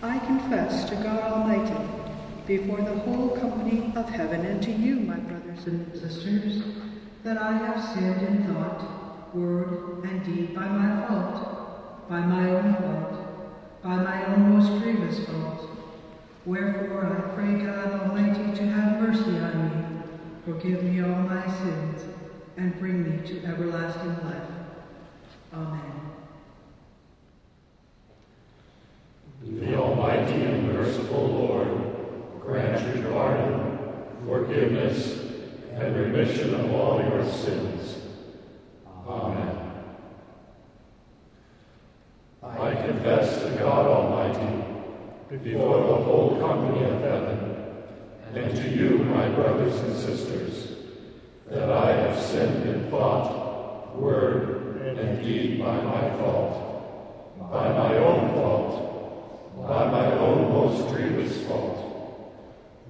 I confess to God Almighty, before the whole company of heaven, and to you, my brothers and sisters, that I have sinned in thought, word, and deed by my fault, by my own fault, by my own most grievous fault. Wherefore I pray God Almighty to have mercy on me, forgive me all my sins, and bring me to everlasting life. Amen. The Almighty and merciful Lord grant you pardon, forgiveness, and remission of all your sins. Amen. I confess to God Almighty, before the whole company of heaven, and to you, my brothers and sisters, that I have sinned in thought, word, and deed by my fault, by my own fault, by my own most grievous fault.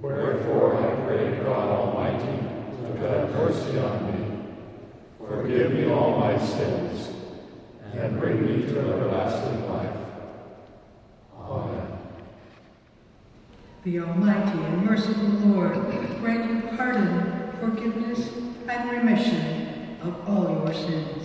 Wherefore I pray God Almighty to have mercy on me, forgive me all my sins, and bring me to everlasting life. Amen. The Almighty and merciful Lord grant you pardon, forgiveness, and remission of all your sins.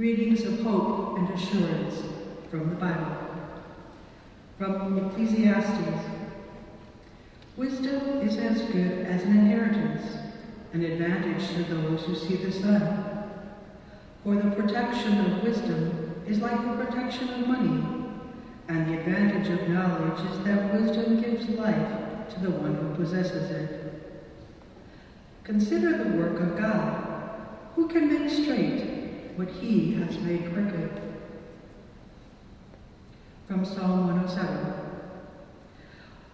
Readings of hope and assurance from the Bible. From Ecclesiastes. Wisdom is as good as an inheritance, an advantage to those who see the sun. For the protection of wisdom is like the protection of money, and the advantage of knowledge is that wisdom gives life to the one who possesses it. Consider the work of God. Who can make straight what he has made crooked? From Psalm 107.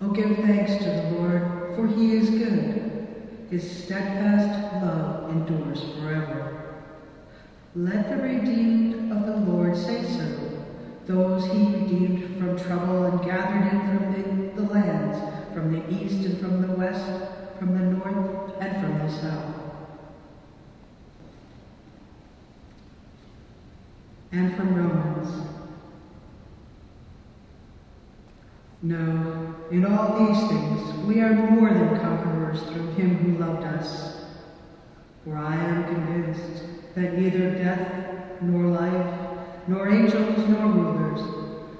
Oh, give thanks to the Lord, for he is good. His steadfast love endures forever. Let the redeemed of the Lord say so, those he redeemed from trouble and gathered in from the, the lands, from the east and from the west, from the north and from the south. And from Romans. No, in all these things we are more than conquerors through him who loved us. For I am convinced that neither death, nor life, nor angels, nor rulers,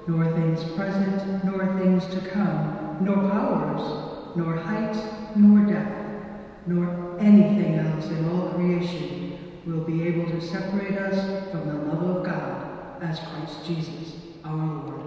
nor things present, nor things to come, nor powers, nor height, nor depth, separate us from the love of God as Christ Jesus our Lord.